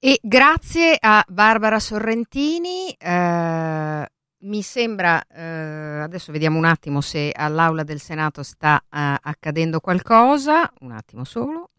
S1: E grazie a Barbara Sorrentini. Eh mi sembra, eh, adesso vediamo un attimo se all'Aula del Senato sta eh, accadendo qualcosa, un attimo solo.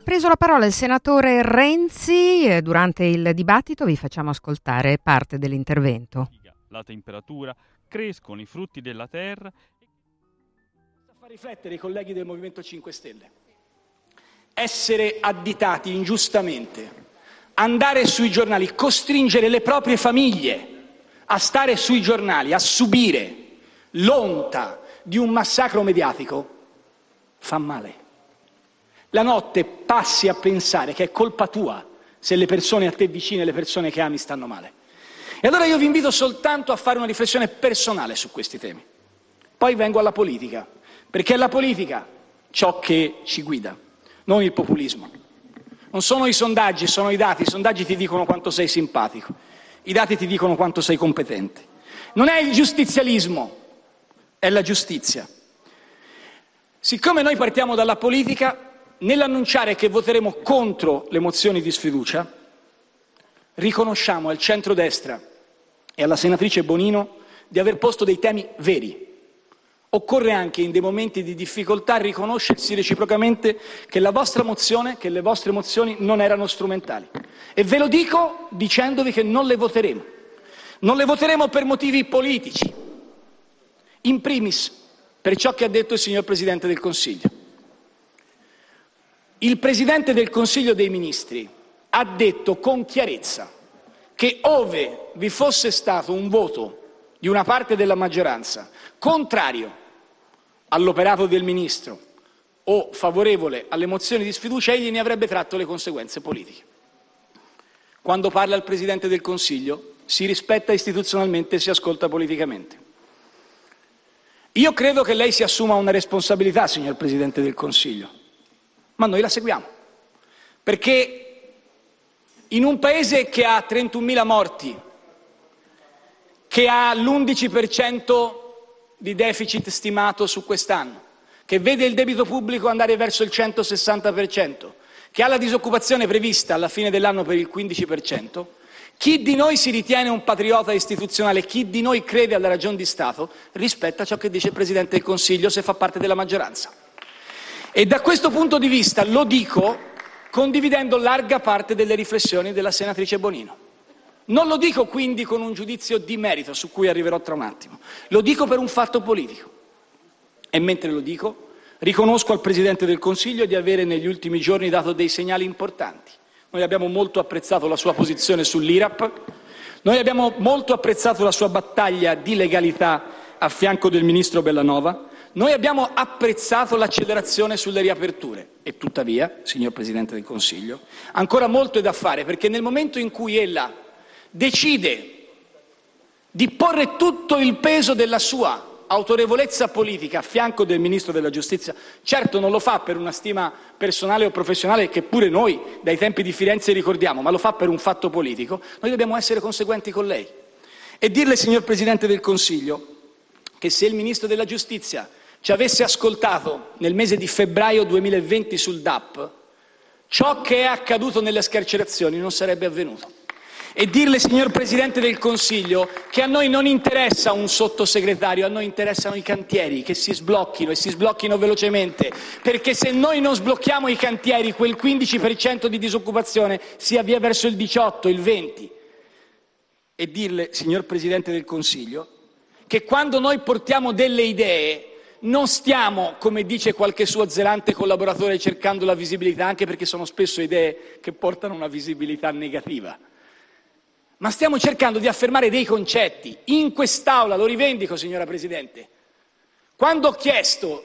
S1: Ha preso la parola il senatore Renzi durante il dibattito vi facciamo ascoltare parte dell'intervento.
S8: La temperatura, crescono i frutti della terra.
S9: Fa riflettere i colleghi del Movimento 5 Stelle. Essere additati ingiustamente, andare sui giornali, costringere le proprie famiglie a stare sui giornali, a subire l'onta di un massacro mediatico, fa male. La notte passi a pensare che è colpa tua se le persone a te vicine, le persone che ami stanno male. E allora io vi invito soltanto a fare una riflessione personale su questi temi. Poi vengo alla politica, perché è la politica ciò che ci guida, non il populismo. Non sono i sondaggi, sono i dati. I sondaggi ti dicono quanto sei simpatico, i dati ti dicono quanto sei competente. Non è il giustizialismo, è la giustizia. Siccome noi partiamo dalla politica, Nell'annunciare che voteremo contro le mozioni di sfiducia, riconosciamo al centrodestra e alla senatrice Bonino di aver posto dei temi veri. Occorre anche in dei momenti di difficoltà riconoscersi reciprocamente che la vostra mozione, che le vostre mozioni non erano strumentali. E ve lo dico dicendovi che non le voteremo. Non le voteremo per motivi politici, in primis per ciò che ha detto il signor Presidente del Consiglio. Il Presidente del Consiglio dei Ministri ha detto con chiarezza che ove vi fosse stato un voto di una parte della maggioranza contrario all'operato del Ministro o favorevole alle mozioni di sfiducia, egli ne avrebbe tratto le conseguenze politiche. Quando parla il Presidente del Consiglio si rispetta istituzionalmente e si ascolta politicamente. Io credo che lei si assuma una responsabilità, signor Presidente del Consiglio ma noi la seguiamo. Perché in un paese che ha 31.000 morti, che ha l'11% di deficit stimato su quest'anno, che vede il debito pubblico andare verso il 160%, che ha la disoccupazione prevista alla fine dell'anno per il 15%, chi di noi si ritiene un patriota istituzionale, chi di noi crede alla ragion di Stato, rispetta ciò che dice il Presidente del Consiglio se fa parte della maggioranza. E da questo punto di vista lo dico condividendo larga parte delle riflessioni della senatrice Bonino. Non lo dico quindi con un giudizio di merito su cui arriverò tra un attimo, lo dico per un fatto politico. E mentre lo dico, riconosco al Presidente del Consiglio di avere negli ultimi giorni dato dei segnali importanti. Noi abbiamo molto apprezzato la sua posizione sull'IRAP, noi abbiamo molto apprezzato la sua battaglia di legalità a fianco del Ministro Bellanova, noi abbiamo apprezzato l'accelerazione sulle riaperture e tuttavia, signor Presidente del Consiglio, ancora molto è da fare perché nel momento in cui ella decide di porre tutto il peso della sua autorevolezza politica a fianco del Ministro della Giustizia, certo non lo fa per una stima personale o professionale che pure noi dai tempi di Firenze ricordiamo, ma lo fa per un fatto politico, noi dobbiamo essere conseguenti con lei. E dirle, signor Presidente del Consiglio, che se il Ministro della Giustizia ci avesse ascoltato nel mese di febbraio 2020 sul DAP, ciò che è accaduto nelle scarcerazioni non sarebbe avvenuto e dirle, signor Presidente del Consiglio, che a noi non interessa un sottosegretario, a noi interessano i cantieri che si sblocchino e si sblocchino velocemente, perché se noi non sblocchiamo i cantieri quel 15% di disoccupazione si avvia verso il 18, il 20. E dirle, signor Presidente del Consiglio, che quando noi portiamo delle idee non stiamo, come dice qualche suo zelante collaboratore, cercando la visibilità, anche perché sono spesso idee che portano una visibilità negativa ma stiamo cercando di affermare dei concetti. In quest'Aula, lo rivendico, signora Presidente, quando ho chiesto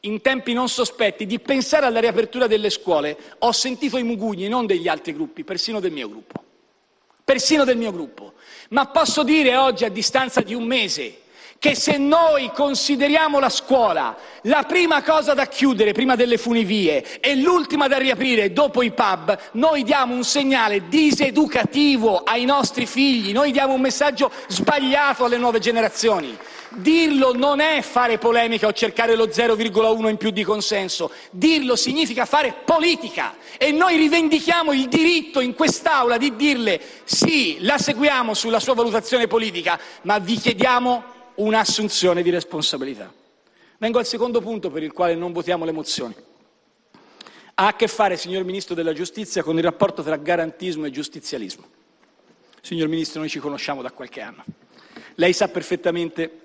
S9: in tempi non sospetti di pensare alla riapertura delle scuole, ho sentito i mugugni non degli altri gruppi, persino del mio gruppo. Persino del mio gruppo. Ma posso dire oggi, a distanza di un mese, che se noi consideriamo la scuola la prima cosa da chiudere prima delle funivie e l'ultima da riaprire dopo i pub, noi diamo un segnale diseducativo ai nostri figli, noi diamo un messaggio sbagliato alle nuove generazioni. Dirlo non è fare polemica o cercare lo 0,1 in più di consenso, dirlo significa fare politica e noi rivendichiamo il diritto in quest'Aula di dirle sì, la seguiamo sulla sua valutazione politica, ma vi chiediamo un'assunzione di responsabilità. Vengo al secondo punto per il quale non votiamo le mozioni. Ha a che fare, signor Ministro della Giustizia, con il rapporto tra garantismo e giustizialismo. Signor Ministro, noi ci conosciamo da qualche anno. Lei sa perfettamente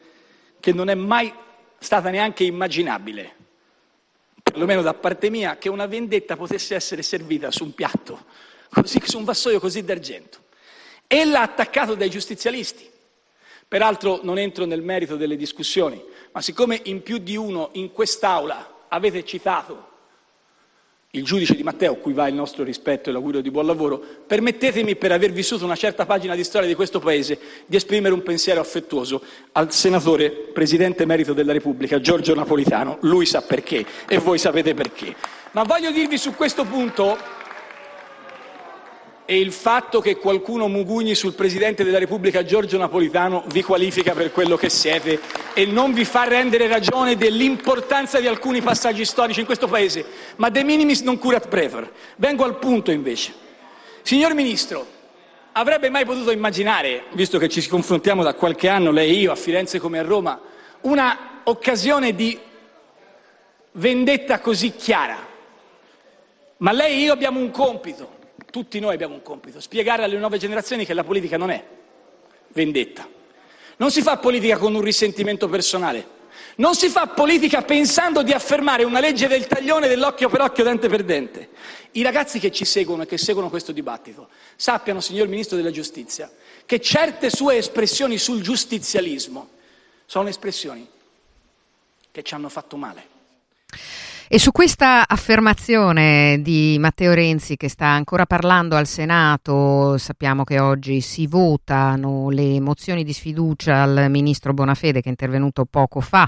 S9: che non è mai stata neanche immaginabile, perlomeno da parte mia, che una vendetta potesse essere servita su un piatto, così, su un vassoio così d'argento. Ella ha attaccato dai giustizialisti, Peraltro non entro nel merito delle discussioni, ma siccome in più di uno in quest'Aula avete citato il giudice di Matteo, cui va il nostro rispetto e l'augurio di buon lavoro, permettetemi, per aver vissuto una certa pagina di storia di questo Paese, di esprimere un pensiero affettuoso al senatore Presidente Emerito della Repubblica, Giorgio Napolitano. Lui sa perché e voi sapete perché. Ma voglio dirvi su questo punto e il fatto che qualcuno mugugni sul Presidente della Repubblica Giorgio Napolitano vi qualifica per quello che siete e non vi fa rendere ragione dell'importanza di alcuni passaggi storici in questo Paese. Ma de minimis non curat prever. Vengo al punto invece. Signor Ministro, avrebbe mai potuto immaginare, visto che ci confrontiamo da qualche anno, lei e io, a Firenze come a Roma, una occasione di vendetta così chiara? Ma lei e io abbiamo un compito tutti noi abbiamo un compito, spiegare alle nuove generazioni che la politica non è vendetta. Non si fa politica con un risentimento personale. Non si fa politica pensando di affermare una legge del taglione dell'occhio per occhio, dente per dente. I ragazzi che ci seguono e che seguono questo dibattito sappiano, signor Ministro della Giustizia, che certe sue espressioni sul giustizialismo sono espressioni che ci hanno fatto male.
S1: E su questa affermazione di Matteo Renzi che sta ancora parlando al Senato, sappiamo che oggi si votano le mozioni di sfiducia al ministro Bonafede che è intervenuto poco fa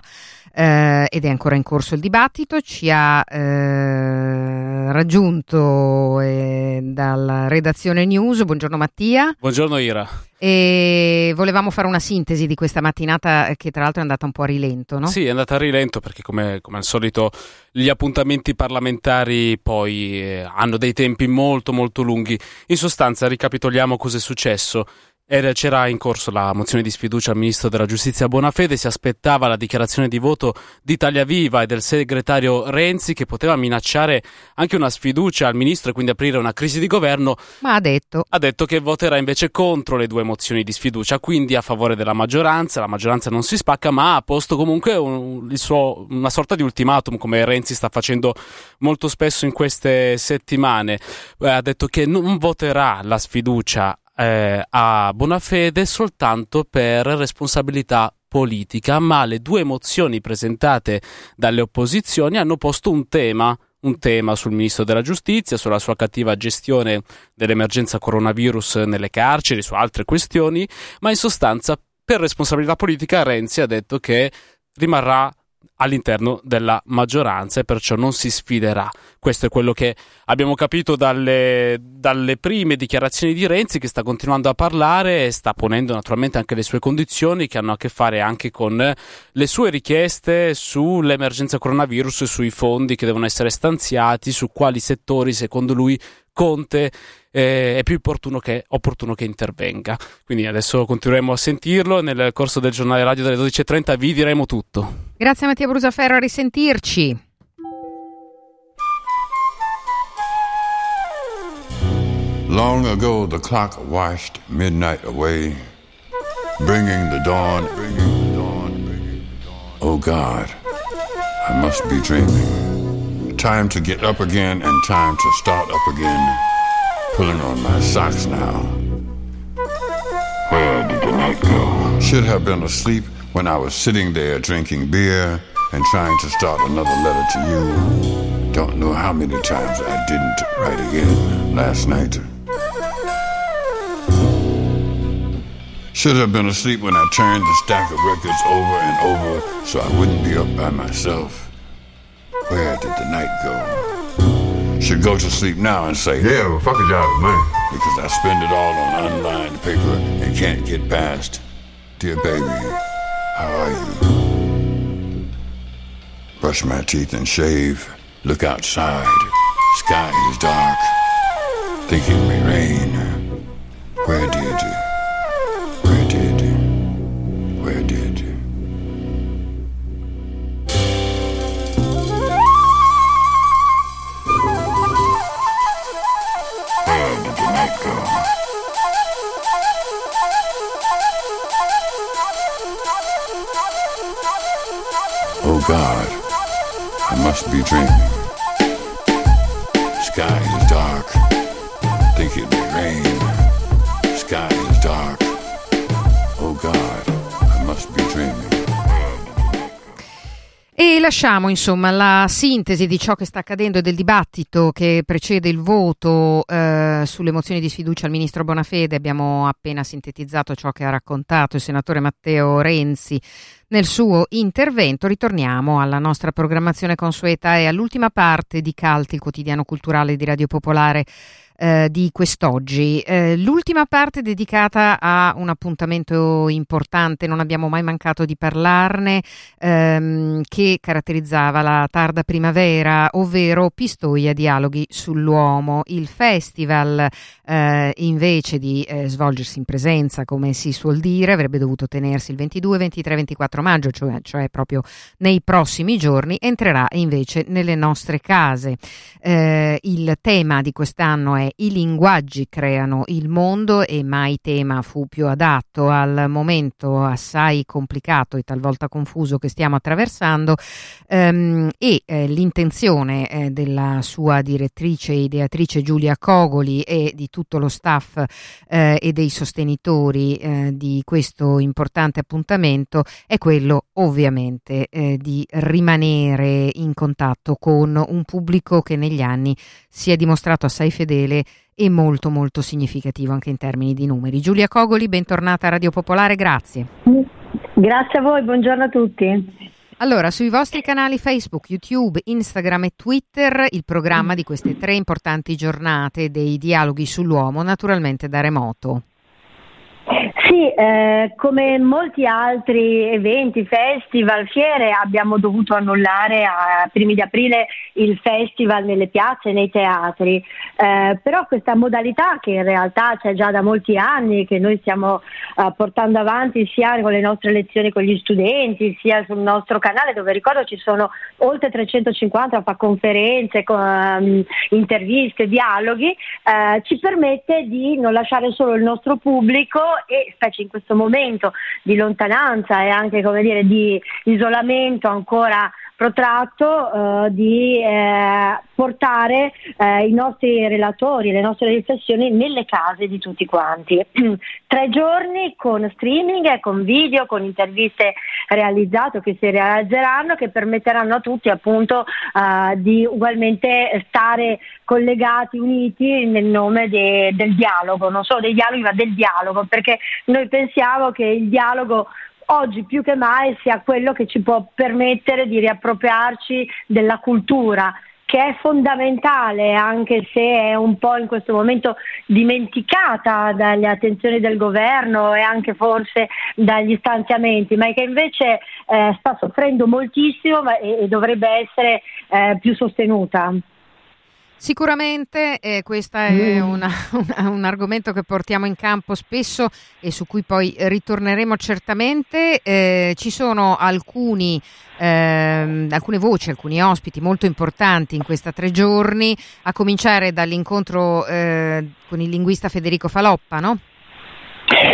S1: eh, ed è ancora in corso il dibattito, ci ha eh, raggiunto eh, dalla redazione news. Buongiorno Mattia.
S10: Buongiorno Ira.
S1: E volevamo fare una sintesi di questa mattinata che tra l'altro è andata un po' a rilento, no?
S10: Sì, è andata a rilento perché come, come al solito gli appuntamenti parlamentari poi eh, hanno dei tempi molto molto lunghi. In sostanza ricapitoliamo cosa è successo. Era, c'era in corso la mozione di sfiducia al ministro della giustizia Bonafede, si aspettava la dichiarazione di voto di Italia Viva e del segretario Renzi che poteva minacciare anche una sfiducia al ministro e quindi aprire una crisi di governo.
S1: Ma ha detto.
S10: Ha detto che voterà invece contro le due mozioni di sfiducia, quindi a favore della maggioranza. La maggioranza non si spacca, ma ha posto comunque un, suo, una sorta di ultimatum, come Renzi sta facendo molto spesso in queste settimane. Eh, ha detto che non voterà la sfiducia eh, a Bonafede soltanto per responsabilità politica, ma le due mozioni presentate dalle opposizioni hanno posto un tema un tema sul ministro della giustizia, sulla sua cattiva gestione dell'emergenza coronavirus nelle carceri, su altre questioni, ma in sostanza per responsabilità politica Renzi ha detto che rimarrà all'interno della maggioranza e perciò non si sfiderà. Questo è quello che abbiamo capito dalle, dalle, prime dichiarazioni di Renzi che sta continuando a parlare e sta ponendo naturalmente anche le sue condizioni che hanno a che fare anche con le sue richieste sull'emergenza coronavirus, sui fondi che devono essere stanziati, su quali settori secondo lui Conte eh, è più opportuno che, opportuno che, intervenga. Quindi adesso continueremo a sentirlo nel corso del giornale radio delle 12.30 vi diremo tutto.
S1: Grazie Mattia Brusaferro, a risentirci.
S11: Long ago the clock washed midnight away, bringing the dawn, bringing the dawn, bringing the dawn. Oh God, I must be dreaming. Time to get up again and time to start up again. Pulling on my socks now. Where did the night go? Should have been asleep when I was sitting there drinking beer and trying to start another letter to you. Don't know how many times I didn't write again last night. Should have been asleep when I turned the stack of records over and over so I wouldn't be up by myself. Where did the night go? Should go to sleep now and say,
S12: Yeah, well, fuck a job mine.
S11: Because I spend it all on unlined paper and can't get past. Dear baby, how are you? Brush my teeth and shave. Look outside. Sky is dark. Think it may rain. Where did you? Must be dreaming. Sky
S1: E lasciamo insomma la sintesi di ciò che sta accadendo e del dibattito che precede il voto eh, sulle mozioni di sfiducia al ministro Bonafede. Abbiamo appena sintetizzato ciò che ha raccontato il senatore Matteo Renzi nel suo intervento. Ritorniamo alla nostra programmazione consueta e all'ultima parte di Calti, il quotidiano culturale di Radio Popolare eh, di quest'oggi. Eh, l'ultima parte dedicata a un appuntamento importante, non abbiamo mai mancato di parlarne, ehm, che caratterizzava la tarda primavera, ovvero Pistoia Dialoghi sull'uomo, il festival eh, invece di eh, svolgersi in presenza, come si suol dire, avrebbe dovuto tenersi il 22, 23, 24 maggio, cioè, cioè proprio nei prossimi giorni, entrerà invece nelle nostre case. Eh, il tema di quest'anno è i linguaggi creano il mondo e mai tema fu più adatto. Al momento assai complicato e talvolta confuso che stiamo attraversando ehm, e eh, l'intenzione eh, della sua direttrice e ideatrice Giulia Cogoli e di tutto lo staff eh, e dei sostenitori eh, di questo importante appuntamento è quello ovviamente eh, di rimanere in contatto con un pubblico che negli anni si è dimostrato assai fedele e molto molto significativo anche in termini di numeri. Giulia Cogoli, bentornata a Radio Popolare, grazie.
S13: Grazie a voi, buongiorno a tutti.
S1: Allora, sui vostri canali Facebook, YouTube, Instagram e Twitter, il programma di queste tre importanti giornate dei dialoghi sull'uomo, naturalmente da remoto.
S13: Sì, eh, come molti altri eventi, festival, fiere, abbiamo dovuto annullare a primi di aprile il festival nelle piazze e nei teatri, eh, però questa modalità che in realtà c'è già da molti anni, che noi stiamo eh, portando avanti sia con le nostre lezioni con gli studenti, sia sul nostro canale dove ricordo ci sono oltre 350 fa conferenze, con, um, interviste, dialoghi, eh, ci permette di non lasciare solo il nostro pubblico e specie in questo momento di lontananza e anche come dire, di isolamento ancora protratto eh, di eh, portare eh, i nostri relatori, le nostre riflessioni nelle case di tutti quanti. Tre giorni con streaming, con video, con interviste realizzate che si realizzeranno che permetteranno a tutti appunto eh, di ugualmente stare collegati, uniti nel nome de- del dialogo, non solo dei dialoghi ma del dialogo, perché noi pensiamo che il dialogo oggi più che mai sia quello che ci può permettere di riappropriarci della cultura che è fondamentale anche se è un po' in questo momento dimenticata dalle attenzioni del governo e anche forse dagli stanziamenti, ma che invece eh, sta soffrendo moltissimo e, e dovrebbe essere eh, più sostenuta.
S1: Sicuramente eh, questo è mm. una, una, un argomento che portiamo in campo spesso e su cui poi ritorneremo certamente. Eh, ci sono alcuni, eh, alcune voci, alcuni ospiti molto importanti in questa tre giorni, a cominciare dall'incontro eh, con il linguista Federico Faloppa, no?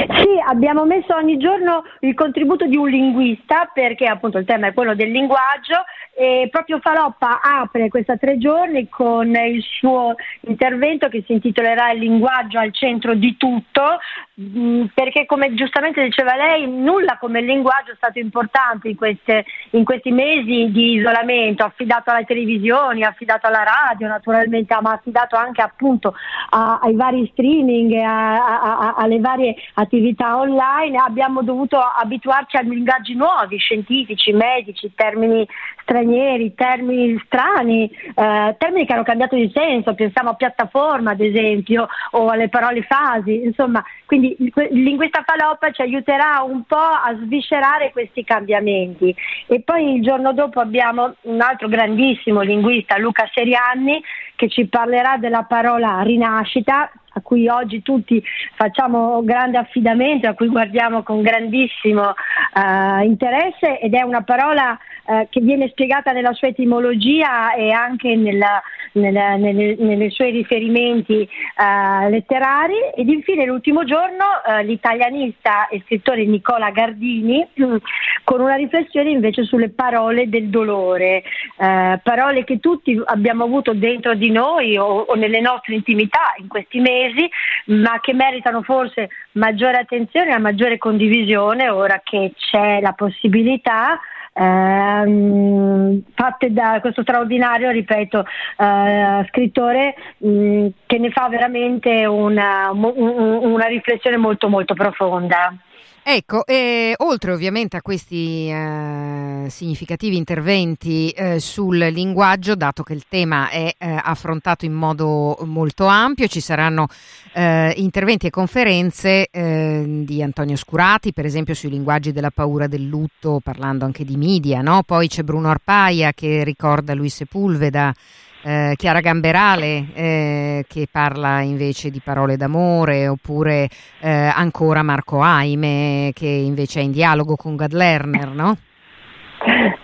S13: Sì, abbiamo messo ogni giorno il contributo di un linguista perché appunto il tema è quello del linguaggio e proprio Faloppa apre questa tre giorni con il suo intervento che si intitolerà Il linguaggio al centro di tutto mm, perché come giustamente diceva lei nulla come il linguaggio è stato importante in, queste, in questi mesi di isolamento affidato alle televisioni, affidato alla radio naturalmente ma affidato anche appunto a, ai vari streaming, a, a, alle varie attività online, abbiamo dovuto abituarci a linguaggi nuovi, scientifici, medici, termini stranieri, termini strani, eh, termini che hanno cambiato di senso, pensiamo a piattaforma ad esempio o alle parole fasi, insomma, quindi il linguista faloppa ci aiuterà un po' a sviscerare questi cambiamenti. E poi il giorno dopo abbiamo un altro grandissimo linguista, Luca Serianni, che ci parlerà della parola rinascita, a cui oggi tutti facciamo grande affidamento, a cui guardiamo con grandissimo uh, interesse ed è una parola uh, che viene spiegata nella sua etimologia e anche nella, nella, nelle, nelle suoi riferimenti uh, letterari. Ed infine l'ultimo giorno l'italianista e scrittore Nicola Gardini con una riflessione invece sulle parole del dolore, parole che tutti abbiamo avuto dentro di noi o, o nelle nostre intimità in questi mesi, ma che meritano forse maggiore attenzione e maggiore condivisione ora che c'è la possibilità ehm, fatte da questo straordinario, ripeto, eh, scrittore mh, mm, che ne fa veramente una, una riflessione molto molto profonda.
S1: Ecco, e oltre ovviamente a questi eh, significativi interventi eh, sul linguaggio, dato che il tema è eh, affrontato in modo molto ampio, ci saranno eh, interventi e conferenze eh, di Antonio Scurati, per esempio sui linguaggi della paura del lutto, parlando anche di media, no? poi c'è Bruno Arpaia che ricorda Luis Sepulveda eh, Chiara Gamberale eh, che parla invece di parole d'amore, oppure eh, ancora Marco Aime che invece è in dialogo con Gad Lerner, no?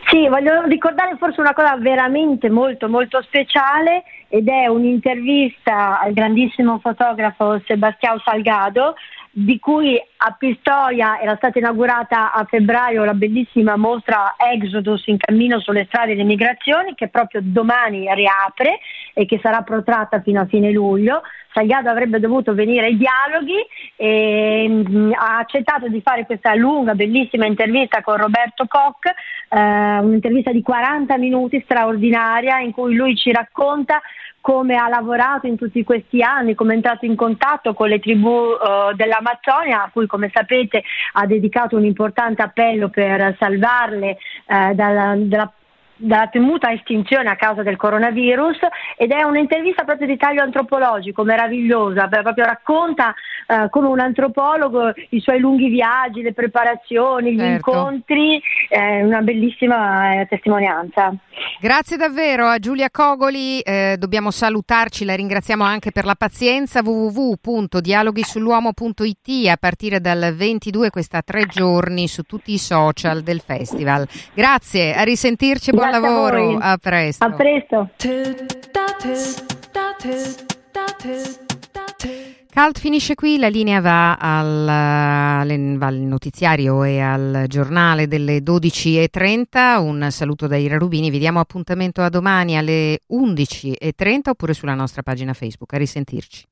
S13: Sì, voglio ricordare forse una cosa veramente molto molto speciale ed è un'intervista al grandissimo fotografo Sebastião Salgado di cui a Pistoia era stata inaugurata a febbraio la bellissima mostra Exodus in cammino sulle strade delle migrazioni che proprio domani riapre e che sarà protratta fino a fine luglio. Salgado avrebbe dovuto venire ai dialoghi e mh, mm, ha accettato di fare questa lunga, bellissima intervista con Roberto Koch, eh, un'intervista di 40 minuti straordinaria in cui lui ci racconta come ha lavorato in tutti questi anni, come è entrato in contatto con le tribù uh, dell'Amazzonia, a cui come sapete ha dedicato un importante appello per salvarle uh, dalla, dalla dalla temuta estinzione a causa del coronavirus ed è un'intervista proprio di taglio antropologico meravigliosa, proprio racconta eh, come un antropologo i suoi lunghi viaggi, le preparazioni, gli certo. incontri, eh, una bellissima eh, testimonianza.
S1: Grazie davvero a Giulia Cogoli, eh, dobbiamo salutarci, la ringraziamo anche per la pazienza, www.dialoghisulluomo.it a partire dal 22 questa tre giorni su tutti i social del festival. Grazie, a risentirci, buon
S13: Grazie
S1: lavoro,
S13: a,
S1: a presto.
S13: A presto.
S1: Cult finisce qui, la linea va al, al, notiziario e al giornale delle 12.30. Un saluto da Ira Rubini, vi diamo appuntamento a domani alle 11.30 oppure sulla nostra pagina Facebook. A risentirci.